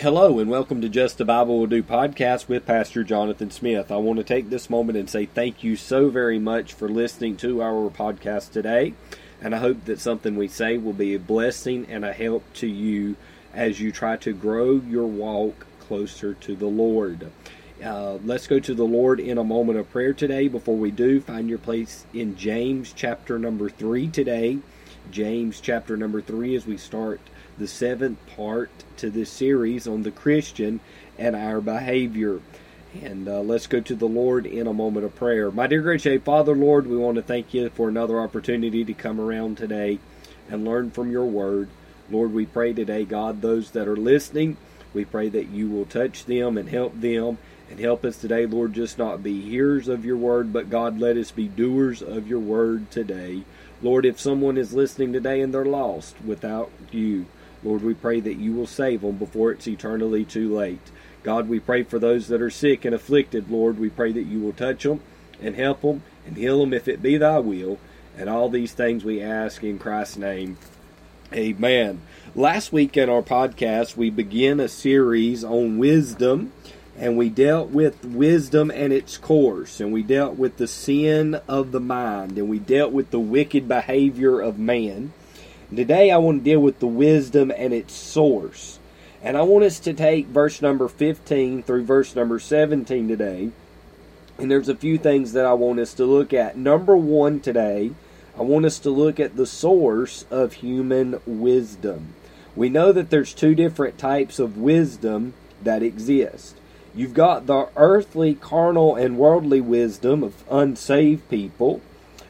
Hello and welcome to Just the Bible Will Do podcast with Pastor Jonathan Smith. I want to take this moment and say thank you so very much for listening to our podcast today. And I hope that something we say will be a blessing and a help to you as you try to grow your walk closer to the Lord. Uh, let's go to the Lord in a moment of prayer today. Before we do, find your place in James chapter number 3 today. James chapter number 3 as we start the seventh part to this series on the Christian and our behavior. And uh, let's go to the Lord in a moment of prayer. My dear great Father, Lord, we want to thank you for another opportunity to come around today and learn from your word. Lord, we pray today, God, those that are listening, we pray that you will touch them and help them and help us today, Lord, just not be hearers of your word, but God, let us be doers of your word today. Lord, if someone is listening today and they're lost without you, Lord, we pray that you will save them before it's eternally too late. God, we pray for those that are sick and afflicted, Lord. We pray that you will touch them and help them and heal them if it be thy will. And all these things we ask in Christ's name. Amen. Last week in our podcast, we began a series on wisdom, and we dealt with wisdom and its course, and we dealt with the sin of the mind, and we dealt with the wicked behavior of man. Today I want to deal with the wisdom and its source. And I want us to take verse number 15 through verse number 17 today. And there's a few things that I want us to look at. Number one today, I want us to look at the source of human wisdom. We know that there's two different types of wisdom that exist. You've got the earthly, carnal, and worldly wisdom of unsaved people,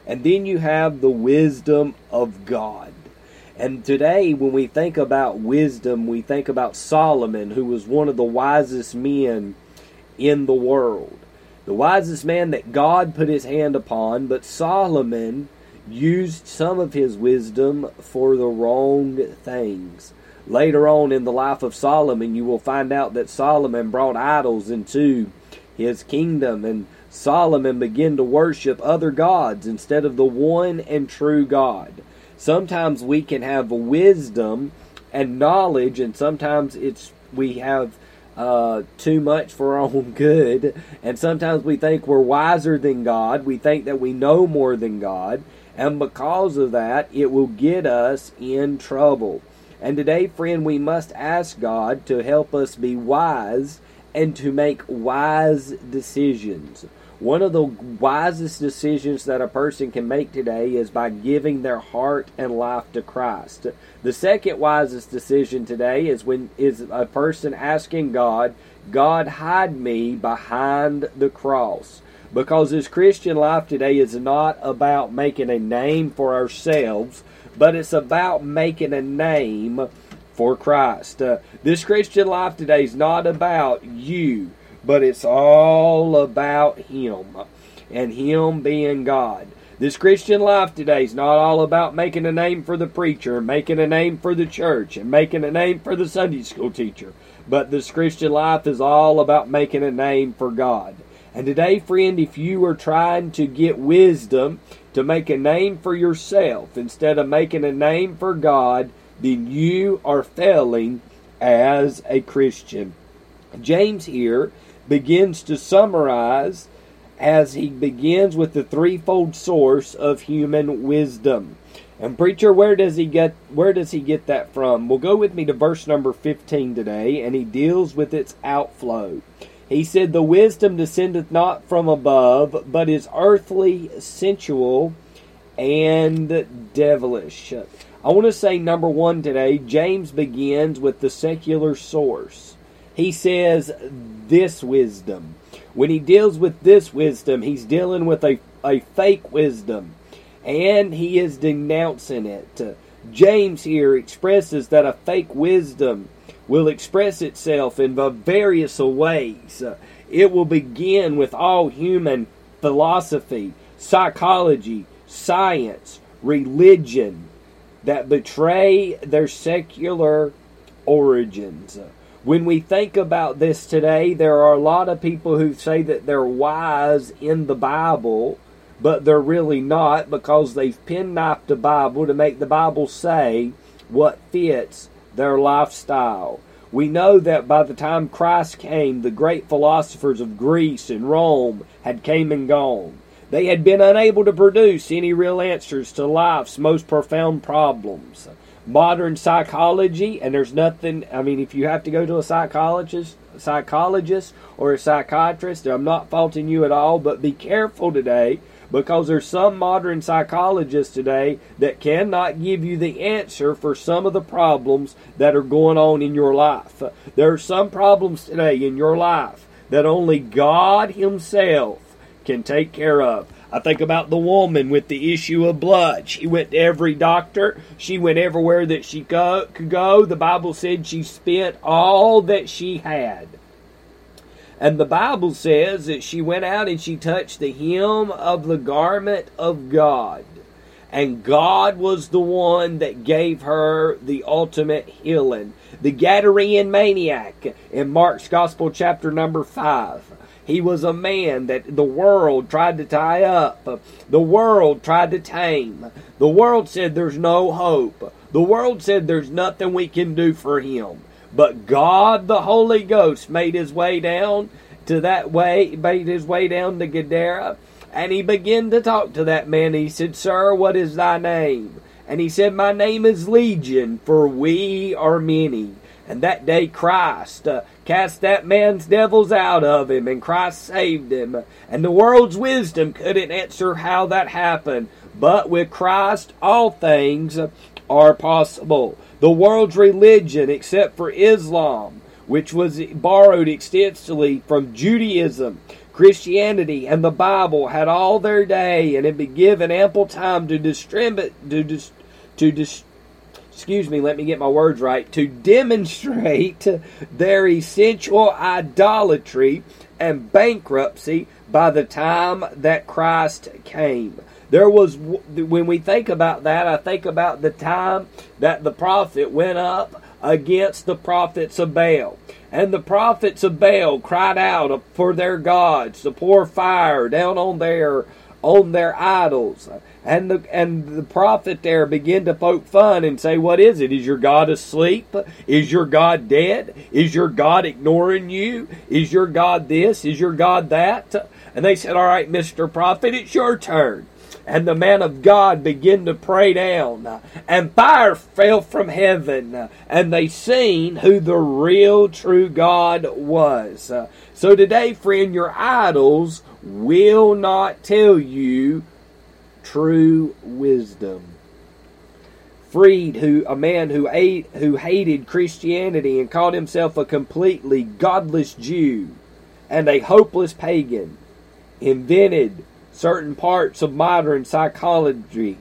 and then you have the wisdom of God. And today, when we think about wisdom, we think about Solomon, who was one of the wisest men in the world. The wisest man that God put his hand upon, but Solomon used some of his wisdom for the wrong things. Later on in the life of Solomon, you will find out that Solomon brought idols into his kingdom, and Solomon began to worship other gods instead of the one and true God. Sometimes we can have wisdom and knowledge, and sometimes it's we have uh, too much for our own good, and sometimes we think we're wiser than God. We think that we know more than God, and because of that, it will get us in trouble. And today, friend, we must ask God to help us be wise and to make wise decisions. One of the wisest decisions that a person can make today is by giving their heart and life to Christ. The second wisest decision today is when is a person asking God, God hide me behind the cross. Because this Christian life today is not about making a name for ourselves, but it's about making a name for Christ. Uh, this Christian life today is not about you but it's all about Him and Him being God. This Christian life today is not all about making a name for the preacher, making a name for the church, and making a name for the Sunday school teacher. But this Christian life is all about making a name for God. And today, friend, if you are trying to get wisdom to make a name for yourself instead of making a name for God, then you are failing as a Christian. James here begins to summarize as he begins with the threefold source of human wisdom. And preacher, where does he get where does he get that from? Well, go with me to verse number 15 today, and he deals with its outflow. He said, The wisdom descendeth not from above, but is earthly, sensual, and devilish. I want to say number one today, James begins with the secular source he says this wisdom. When he deals with this wisdom, he's dealing with a, a fake wisdom and he is denouncing it. James here expresses that a fake wisdom will express itself in various ways. It will begin with all human philosophy, psychology, science, religion that betray their secular origins. When we think about this today, there are a lot of people who say that they're wise in the Bible, but they're really not because they've penknifed the Bible to make the Bible say what fits their lifestyle. We know that by the time Christ came, the great philosophers of Greece and Rome had came and gone. They had been unable to produce any real answers to life's most profound problems. Modern psychology, and there's nothing, I mean, if you have to go to a psychologist, psychologist or a psychiatrist, I'm not faulting you at all, but be careful today because there's some modern psychologists today that cannot give you the answer for some of the problems that are going on in your life. There are some problems today in your life that only God Himself can take care of. I think about the woman with the issue of blood. She went to every doctor. She went everywhere that she go, could go. The Bible said she spent all that she had. And the Bible says that she went out and she touched the hem of the garment of God. And God was the one that gave her the ultimate healing. The Gadarene maniac in Mark's Gospel, chapter number 5. He was a man that the world tried to tie up. The world tried to tame. The world said there's no hope. The world said there's nothing we can do for him. But God, the Holy Ghost, made his way down to that way, made his way down to Gadara, and he began to talk to that man. He said, Sir, what is thy name? And he said, My name is Legion, for we are many. And that day Christ uh, cast that man's devils out of him, and Christ saved him. And the world's wisdom couldn't answer how that happened. But with Christ, all things are possible the world's religion, except for Islam, which was borrowed extensively from Judaism, Christianity, and the Bible, had all their day and had been given ample time to distribute to dis, to dis, excuse me, let me get my words right, to demonstrate their essential idolatry and bankruptcy by the time that Christ came. There was, when we think about that, I think about the time that the prophet went up against the prophets of Baal. And the prophets of Baal cried out for their gods to pour fire down on their on their idols. And the and the prophet there began to poke fun and say, What is it? Is your God asleep? Is your God dead? Is your God ignoring you? Is your God this? Is your God that? And they said, All right, Mr. Prophet, it's your turn and the man of God began to pray down, and fire fell from heaven, and they seen who the real true God was. So today, friend, your idols will not tell you true wisdom. Freud, who a man who ate, who hated Christianity and called himself a completely godless Jew and a hopeless pagan, invented certain parts of modern psychology.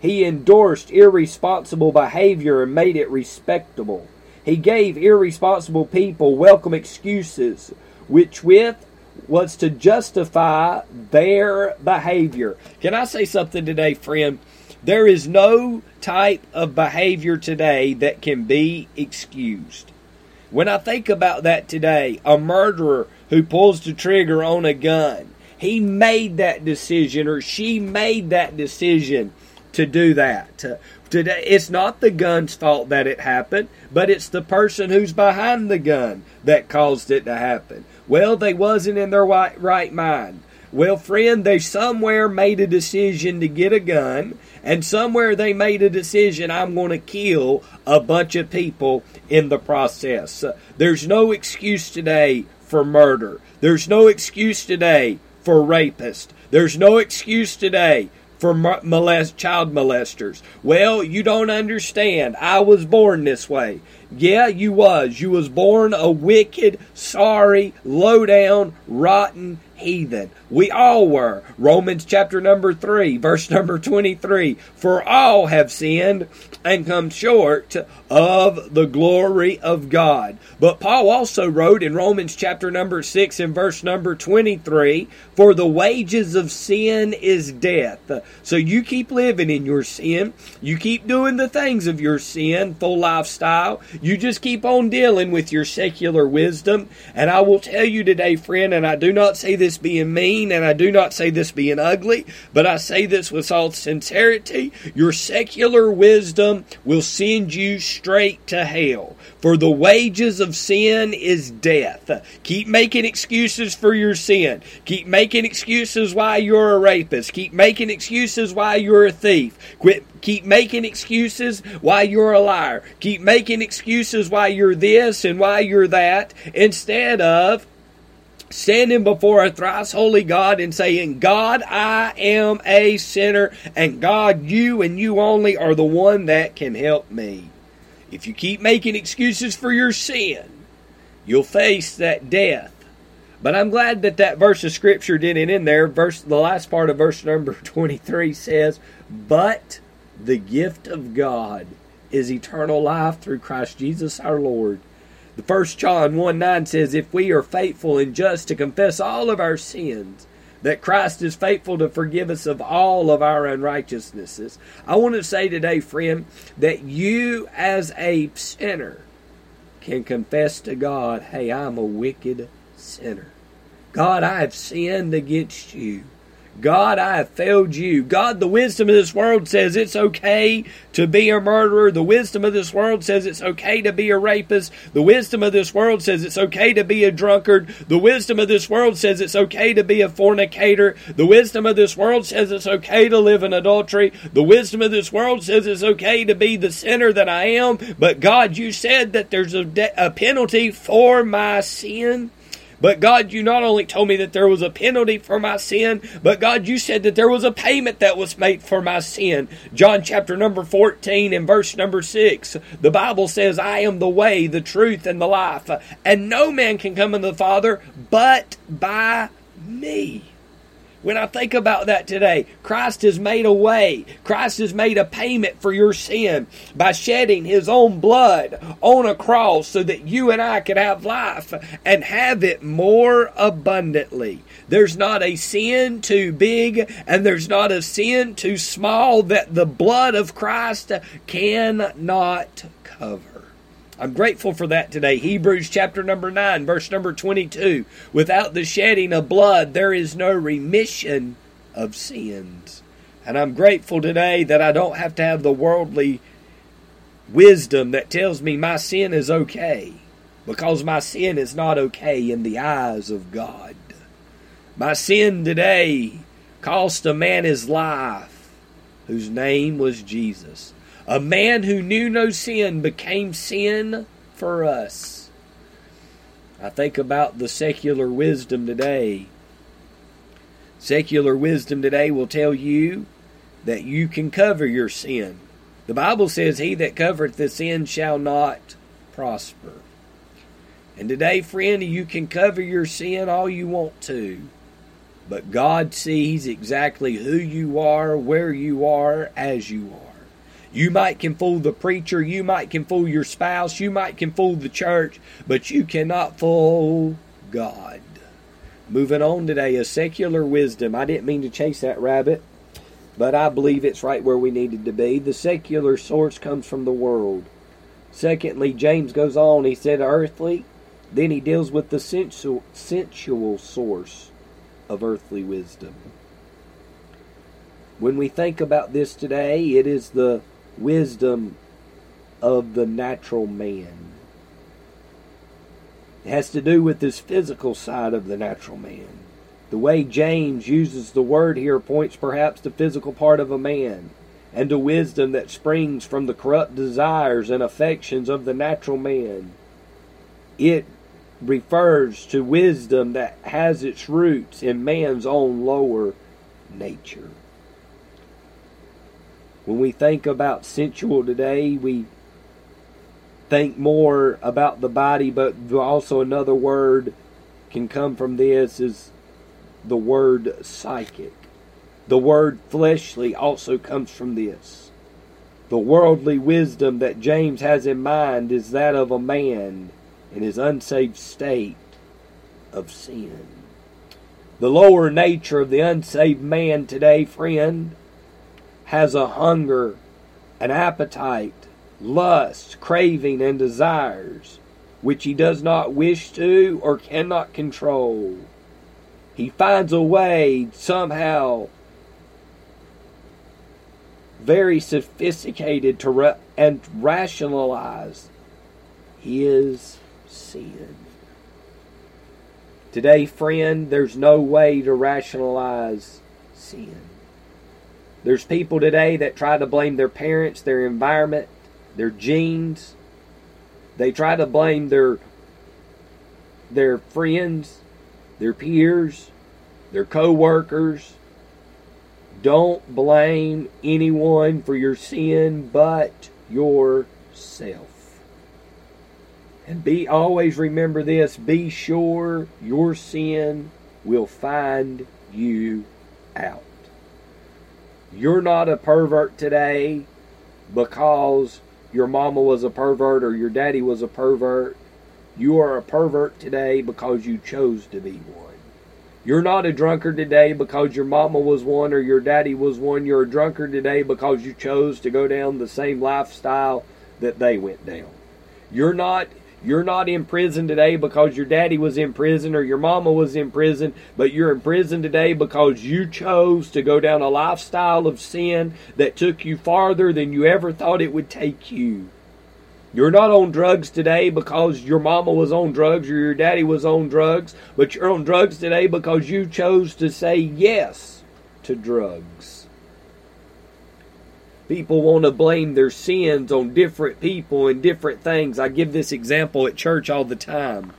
He endorsed irresponsible behavior and made it respectable. He gave irresponsible people welcome excuses, which with was to justify their behavior. Can I say something today, friend? There is no type of behavior today that can be excused. When I think about that today, a murderer who pulls the trigger on a gun, he made that decision or she made that decision to do that. Today, it's not the gun's fault that it happened, but it's the person who's behind the gun that caused it to happen. Well, they wasn't in their right, mind. Well, friend, they somewhere made a decision to get a gun, and somewhere they made a decision I'm going to kill a bunch of people in the process. There's no excuse today for murder. There's no excuse today for rapist. There's no excuse today for molest, child molesters. Well, you don't understand. I was born this way. Yeah, you was. You was born a wicked, sorry, low down, rotten heathen. We all were. Romans chapter number 3, verse number 23. For all have sinned and come short of the glory of God. But Paul also wrote in Romans chapter number 6 and verse number 23, For the wages of sin is death. So you keep living in your sin. You keep doing the things of your sin, full lifestyle. You just keep on dealing with your secular wisdom. And I will tell you today, friend, and I do not say this this being mean and I do not say this being ugly, but I say this with all sincerity. Your secular wisdom will send you straight to hell. For the wages of sin is death. Keep making excuses for your sin. Keep making excuses why you're a rapist. Keep making excuses why you're a thief. Quit keep making excuses why you're a liar. Keep making excuses why you're this and why you're that instead of standing before a thrice holy God and saying, God, I am a sinner, and God, you and you only are the one that can help me. If you keep making excuses for your sin, you'll face that death. But I'm glad that that verse of scripture didn't end there. Verse the last part of verse number 23 says, "But the gift of God is eternal life through Christ Jesus our Lord." The first John 1 9 says, If we are faithful and just to confess all of our sins, that Christ is faithful to forgive us of all of our unrighteousnesses. I want to say today, friend, that you as a sinner can confess to God, hey, I'm a wicked sinner. God, I have sinned against you. God, I have failed you. God, the wisdom of this world says it's okay to be a murderer. The wisdom of this world says it's okay to be a rapist. The wisdom of this world says it's okay to be a drunkard. The wisdom of this world says it's okay to be a fornicator. The wisdom of this world says it's okay to live in adultery. The wisdom of this world says it's okay to be the sinner that I am. But God, you said that there's a, de- a penalty for my sin. But God, you not only told me that there was a penalty for my sin, but God, you said that there was a payment that was made for my sin. John chapter number 14 and verse number 6. The Bible says, I am the way, the truth, and the life, and no man can come unto the Father but by me. When I think about that today, Christ has made a way. Christ has made a payment for your sin by shedding his own blood on a cross so that you and I could have life and have it more abundantly. There's not a sin too big and there's not a sin too small that the blood of Christ cannot cover. I'm grateful for that today. Hebrews chapter number 9, verse number 22. Without the shedding of blood, there is no remission of sins. And I'm grateful today that I don't have to have the worldly wisdom that tells me my sin is okay, because my sin is not okay in the eyes of God. My sin today cost a man his life, whose name was Jesus. A man who knew no sin became sin for us. I think about the secular wisdom today. Secular wisdom today will tell you that you can cover your sin. The Bible says, He that covereth the sin shall not prosper. And today, friend, you can cover your sin all you want to. But God sees exactly who you are, where you are, as you are. You might can fool the preacher, you might can fool your spouse, you might can fool the church, but you cannot fool God. Moving on today, a secular wisdom. I didn't mean to chase that rabbit, but I believe it's right where we needed to be. The secular source comes from the world. Secondly, James goes on, he said earthly, then he deals with the sensual, sensual source of earthly wisdom. When we think about this today, it is the wisdom of the natural man. It has to do with this physical side of the natural man. The way James uses the word here points perhaps to physical part of a man and to wisdom that springs from the corrupt desires and affections of the natural man. It refers to wisdom that has its roots in man's own lower nature. When we think about sensual today, we think more about the body, but also another word can come from this is the word psychic. The word fleshly also comes from this. The worldly wisdom that James has in mind is that of a man in his unsaved state of sin. The lower nature of the unsaved man today, friend, has a hunger, an appetite, lust, craving, and desires which he does not wish to or cannot control. He finds a way somehow very sophisticated to ra- and rationalize his sin. Today, friend, there's no way to rationalize sin. There's people today that try to blame their parents, their environment, their genes. They try to blame their their friends, their peers, their co-workers. Don't blame anyone for your sin but yourself. And be always remember this, be sure your sin will find you out. You're not a pervert today because your mama was a pervert or your daddy was a pervert. You are a pervert today because you chose to be one. You're not a drunkard today because your mama was one or your daddy was one. You're a drunkard today because you chose to go down the same lifestyle that they went down. You're not you're not in prison today because your daddy was in prison or your mama was in prison, but you're in prison today because you chose to go down a lifestyle of sin that took you farther than you ever thought it would take you. You're not on drugs today because your mama was on drugs or your daddy was on drugs, but you're on drugs today because you chose to say yes to drugs. People want to blame their sins on different people and different things. I give this example at church all the time.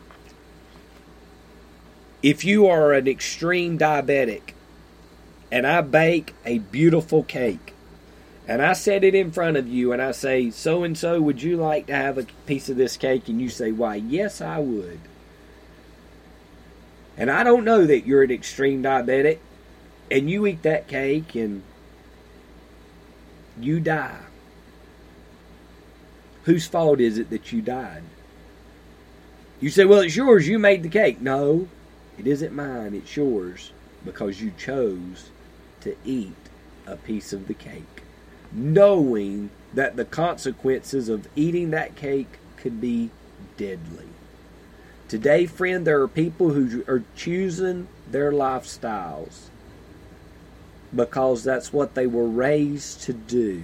If you are an extreme diabetic and I bake a beautiful cake, and I set it in front of you and I say, so and so, would you like to have a piece of this cake? And you say, why, yes, I would. And I don't know that you're an extreme diabetic and you eat that cake and you die. Whose fault is it that you died? You say, well, it's yours. You made the cake. No, it isn't mine. It's yours because you chose to eat a piece of the cake knowing that the consequences of eating that cake could be deadly. Today, friend, there are people who are choosing their lifestyles because that's what they were raised to do.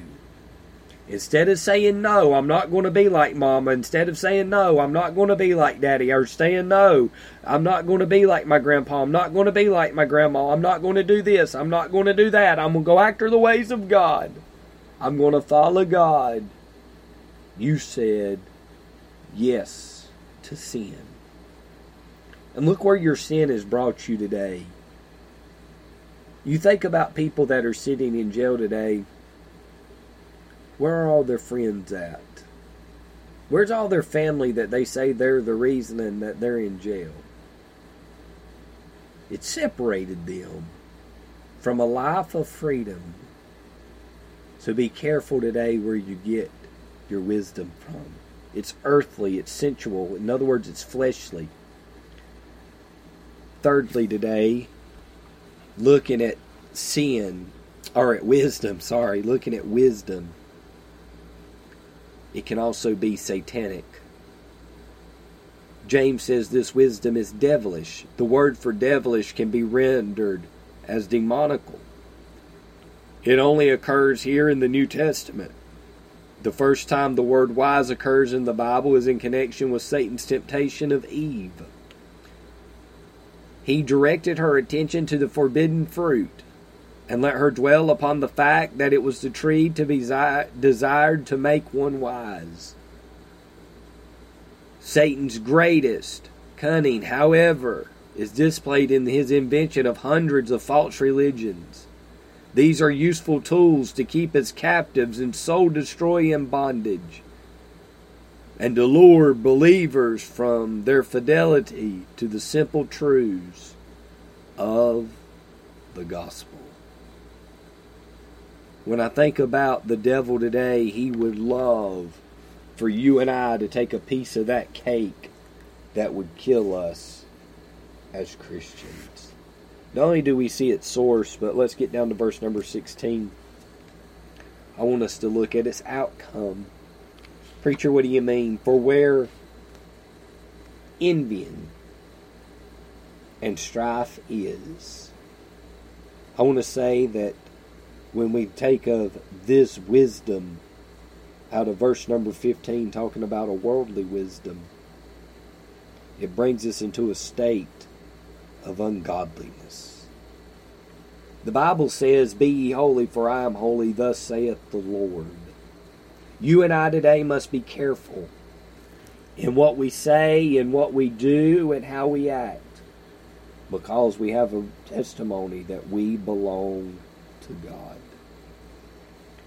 Instead of saying no, I'm not going to be like mama, instead of saying no, I'm not going to be like daddy, or saying no, I'm not going to be like my grandpa, I'm not going to be like my grandma, I'm not going to do this, I'm not going to do that, I'm going to go after the ways of God. I'm going to follow God. You said yes to sin. And look where your sin has brought you today. You think about people that are sitting in jail today. Where are all their friends at? Where's all their family that they say they're the reason and that they're in jail? It separated them from a life of freedom so be careful today where you get your wisdom from. It's earthly, it's sensual. In other words, it's fleshly. Thirdly, today, looking at sin, or at wisdom, sorry, looking at wisdom, it can also be satanic. James says this wisdom is devilish. The word for devilish can be rendered as demonical. It only occurs here in the New Testament. The first time the word wise occurs in the Bible is in connection with Satan's temptation of Eve. He directed her attention to the forbidden fruit and let her dwell upon the fact that it was the tree to be desired to make one wise. Satan's greatest cunning, however, is displayed in his invention of hundreds of false religions these are useful tools to keep us captives and soul destroy in bondage, and to lure believers from their fidelity to the simple truths of the gospel. When I think about the devil today, he would love for you and I to take a piece of that cake that would kill us as Christians. Not only do we see its source, but let's get down to verse number 16. I want us to look at its outcome. Preacher, what do you mean? For where envying and strife is. I want to say that when we take of this wisdom out of verse number 15, talking about a worldly wisdom, it brings us into a state of ungodliness. The Bible says, Be ye holy, for I am holy, thus saith the Lord. You and I today must be careful in what we say, in what we do, and how we act, because we have a testimony that we belong to God.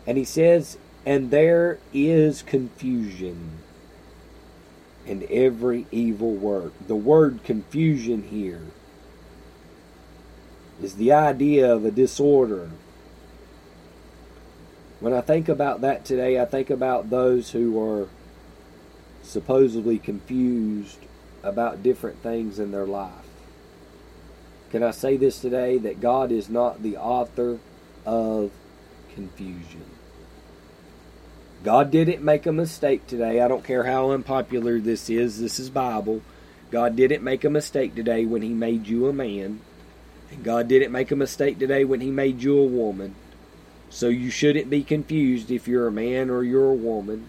And he says, And there is confusion in every evil work. The word confusion here is the idea of a disorder. When I think about that today, I think about those who are supposedly confused about different things in their life. Can I say this today that God is not the author of confusion? God didn't make a mistake today. I don't care how unpopular this is, this is Bible. God didn't make a mistake today when He made you a man. And God didn't make a mistake today when He made you a woman. So you shouldn't be confused if you're a man or you're a woman.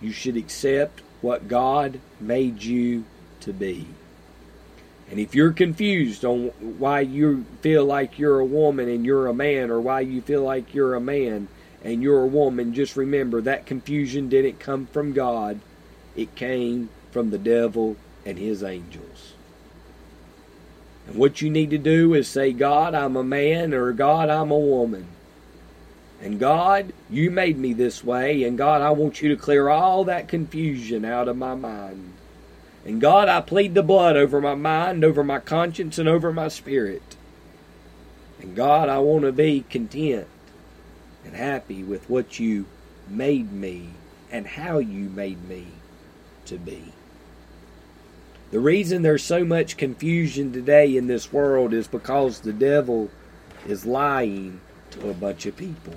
You should accept what God made you to be. And if you're confused on why you feel like you're a woman and you're a man, or why you feel like you're a man and you're a woman, just remember that confusion didn't come from God, it came from the devil and his angels. And what you need to do is say, God, I'm a man, or God, I'm a woman. And God, you made me this way, and God, I want you to clear all that confusion out of my mind. And God, I plead the blood over my mind, over my conscience, and over my spirit. And God, I want to be content and happy with what you made me and how you made me to be. The reason there's so much confusion today in this world is because the devil is lying to a bunch of people.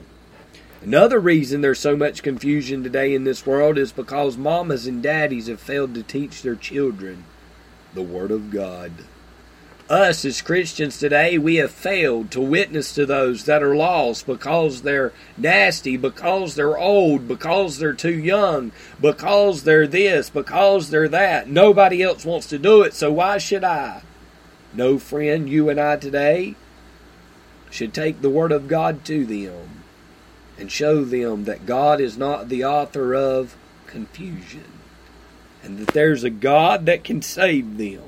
Another reason there's so much confusion today in this world is because mamas and daddies have failed to teach their children the Word of God. Us as Christians today, we have failed to witness to those that are lost because they're nasty, because they're old, because they're too young, because they're this, because they're that. Nobody else wants to do it, so why should I? No, friend, you and I today should take the Word of God to them and show them that God is not the author of confusion and that there's a God that can save them.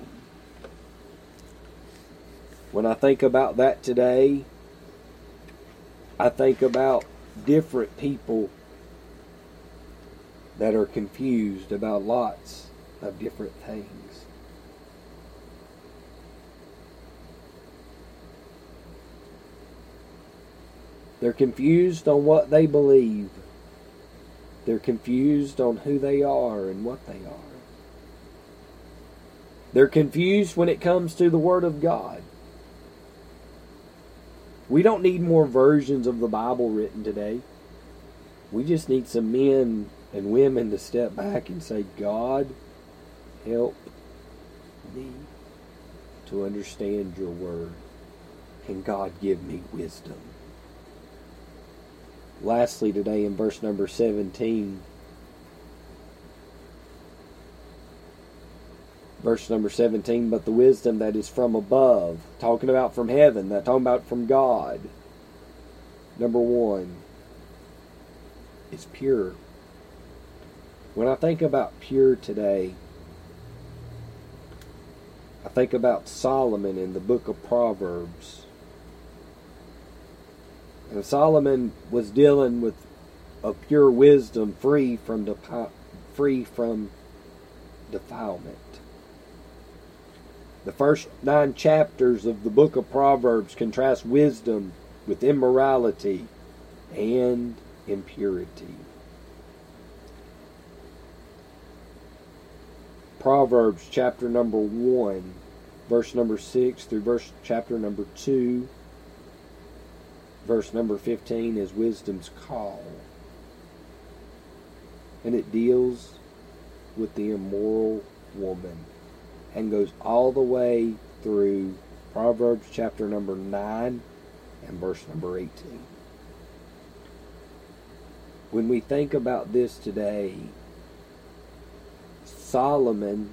When I think about that today, I think about different people that are confused about lots of different things. They're confused on what they believe. They're confused on who they are and what they are. They're confused when it comes to the Word of God. We don't need more versions of the Bible written today. We just need some men and women to step back and say, God, help me to understand your Word. And God, give me wisdom lastly today in verse number 17. Verse number 17, but the wisdom that is from above, talking about from heaven, that talking about from God. Number one is pure. When I think about pure today, I think about Solomon in the book of Proverbs. And Solomon was dealing with a pure wisdom free from depi- free from defilement. The first nine chapters of the book of Proverbs contrast wisdom with immorality and impurity. Proverbs chapter number 1, verse number 6 through verse chapter number 2 verse number 15 is wisdom's call. And it deals with the immoral woman and goes all the way through Proverbs chapter number 9 and verse number 18. When we think about this today, Solomon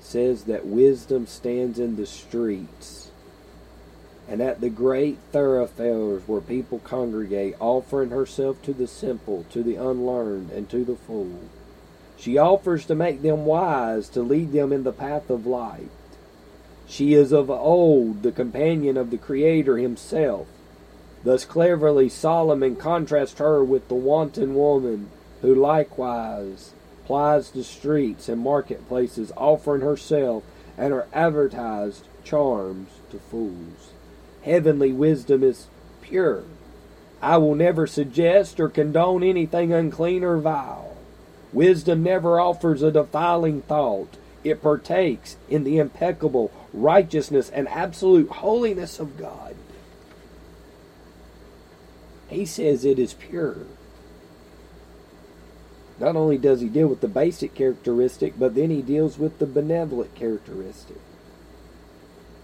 says that wisdom stands in the streets and at the great thoroughfares where people congregate, offering herself to the simple, to the unlearned, and to the fool. She offers to make them wise, to lead them in the path of light. She is of old the companion of the Creator Himself. Thus cleverly Solomon contrasts her with the wanton woman, who likewise plies the streets and marketplaces, offering herself and her advertised charms to fools. Heavenly wisdom is pure. I will never suggest or condone anything unclean or vile. Wisdom never offers a defiling thought. It partakes in the impeccable righteousness and absolute holiness of God. He says it is pure. Not only does he deal with the basic characteristic, but then he deals with the benevolent characteristic.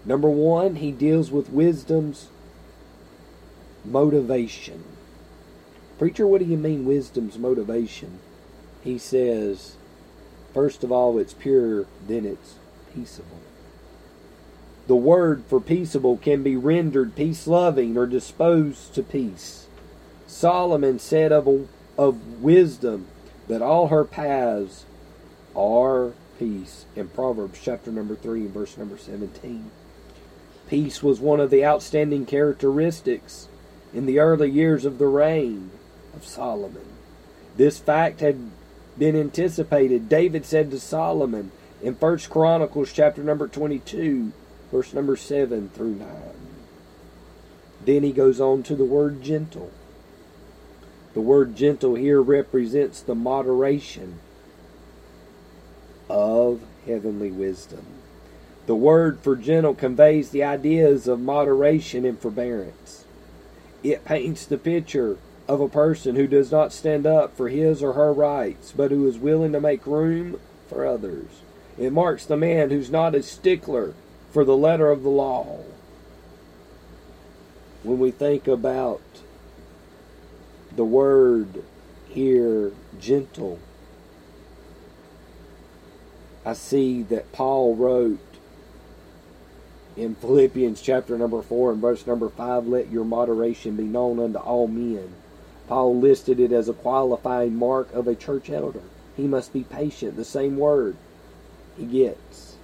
Number one, he deals with wisdom's motivation. Preacher, what do you mean wisdom's motivation? He says, first of all, it's pure, then it's peaceable. The word for peaceable can be rendered peace loving or disposed to peace. Solomon said of, of wisdom that all her paths are peace in Proverbs chapter number 3 and verse number 17. Peace was one of the outstanding characteristics in the early years of the reign of Solomon. This fact had been anticipated. David said to Solomon in First Chronicles chapter number 22, verse number 7 through 9. Then he goes on to the word gentle. The word gentle here represents the moderation of heavenly wisdom. The word for gentle conveys the ideas of moderation and forbearance. It paints the picture of a person who does not stand up for his or her rights, but who is willing to make room for others. It marks the man who's not a stickler for the letter of the law. When we think about the word here, gentle, I see that Paul wrote in Philippians chapter number 4 and verse number 5, let your moderation be known unto all men. Paul listed it as a qualifying mark of a church elder. He must be patient, the same word he gets.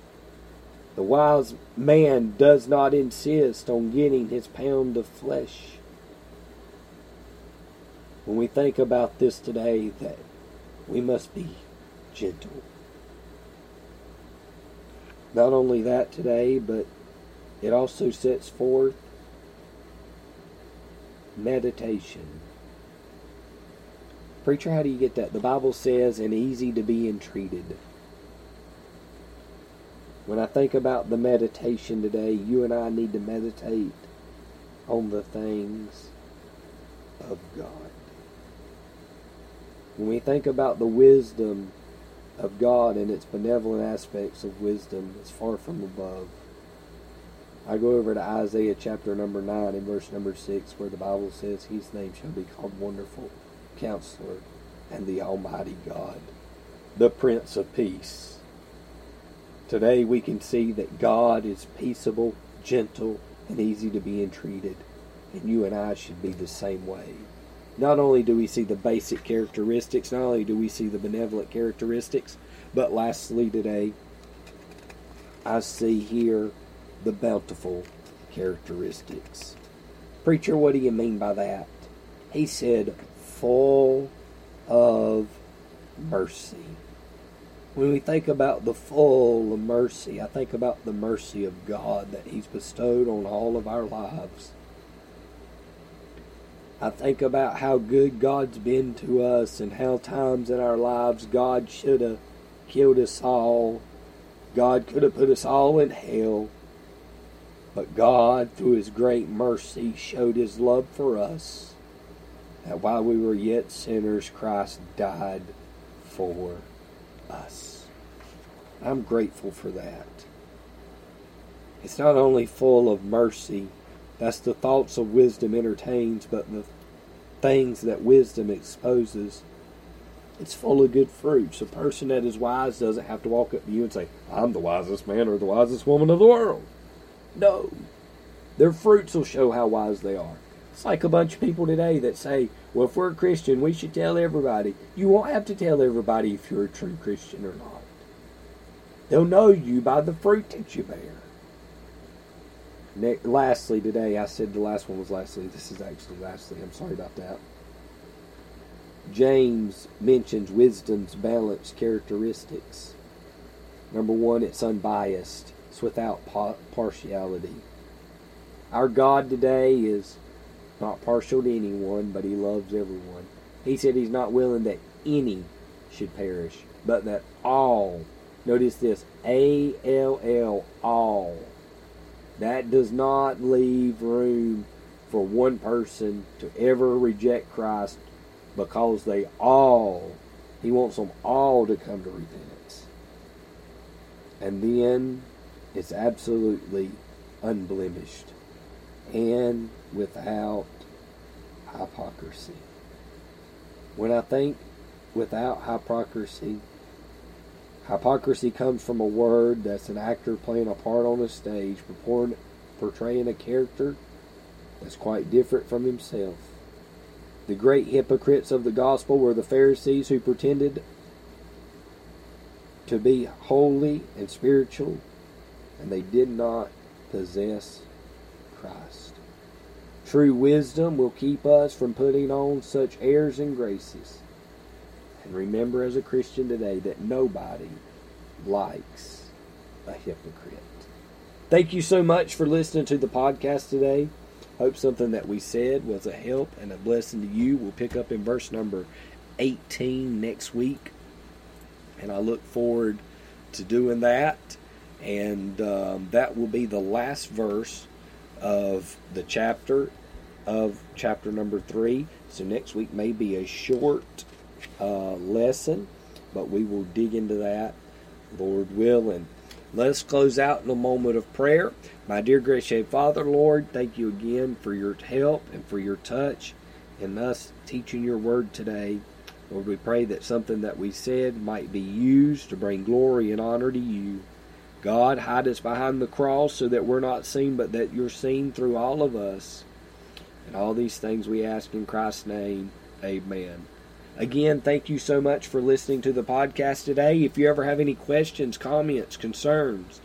The wise man does not insist on getting his pound of flesh when we think about this today that we must be gentle. Not only that today, but it also sets forth meditation. Preacher, how do you get that? The Bible says, and easy to be entreated. When I think about the meditation today, you and I need to meditate on the things of God. When we think about the wisdom of God and its benevolent aspects of wisdom, it's far from above. I go over to Isaiah chapter number 9 and verse number 6 where the Bible says, His name shall be called Wonderful, Counselor, and the Almighty God, the Prince of Peace. Today we can see that God is peaceable, gentle, and easy to be entreated, and you and I should be the same way. Not only do we see the basic characteristics, not only do we see the benevolent characteristics, but lastly today, I see here the bountiful characteristics. Preacher, what do you mean by that? He said, full of mercy. When we think about the full of mercy, I think about the mercy of God that He's bestowed on all of our lives. I think about how good God's been to us and how times in our lives God should have killed us all. God could have put us all in hell. But God, through His great mercy, showed His love for us. That while we were yet sinners, Christ died for us. I'm grateful for that. It's not only full of mercy, that's the thoughts of wisdom entertains, but the things that wisdom exposes. It's full of good fruits. A person that is wise doesn't have to walk up to you and say, I'm the wisest man or the wisest woman of the world. No. Their fruits will show how wise they are. It's like a bunch of people today that say, well, if we're a Christian, we should tell everybody. You won't have to tell everybody if you're a true Christian or not. They'll know you by the fruit that you bear. Ne- lastly, today, I said the last one was lastly. This is actually lastly. I'm sorry about that. James mentions wisdom's balanced characteristics. Number one, it's unbiased, without partiality. Our God today is not partial to anyone, but He loves everyone. He said He's not willing that any should perish, but that all, notice this, A L L, all. That does not leave room for one person to ever reject Christ because they all, He wants them all to come to repentance. And then it's absolutely unblemished and without hypocrisy. When I think without hypocrisy, hypocrisy comes from a word that's an actor playing a part on a stage, portraying a character that's quite different from himself. The great hypocrites of the gospel were the Pharisees who pretended to be holy and spiritual, and they did not possess Christ. True wisdom will keep us from putting on such airs and graces. And remember as a Christian today that nobody likes a hypocrite. Thank you so much for listening to the podcast today. Hope something that we said was a help and a blessing to you. We'll pick up in verse number 18 next week. And I look forward to doing that. And um, that will be the last verse of the chapter of chapter number three. So next week may be a short uh, lesson, but we will dig into that, Lord willing. Let us close out in a moment of prayer. My dear gracious Father, Lord, thank you again for your help and for your touch in us teaching your word today. Lord, we pray that something that we said might be used to bring glory and honor to you. God, hide us behind the cross so that we're not seen, but that you're seen through all of us. And all these things we ask in Christ's name. Amen. Again, thank you so much for listening to the podcast today. If you ever have any questions, comments, concerns,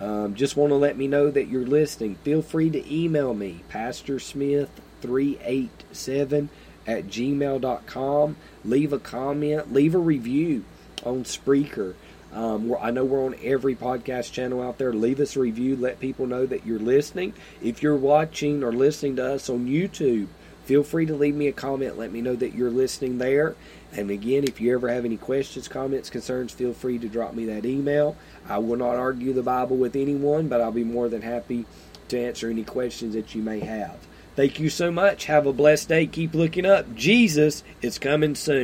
um, just want to let me know that you're listening, feel free to email me, pastorsmith387 at gmail.com. Leave a comment, leave a review on Spreaker. Um, I know we're on every podcast channel out there. Leave us a review. Let people know that you're listening. If you're watching or listening to us on YouTube, feel free to leave me a comment. Let me know that you're listening there. And again, if you ever have any questions, comments, concerns, feel free to drop me that email. I will not argue the Bible with anyone, but I'll be more than happy to answer any questions that you may have. Thank you so much. Have a blessed day. Keep looking up. Jesus is coming soon.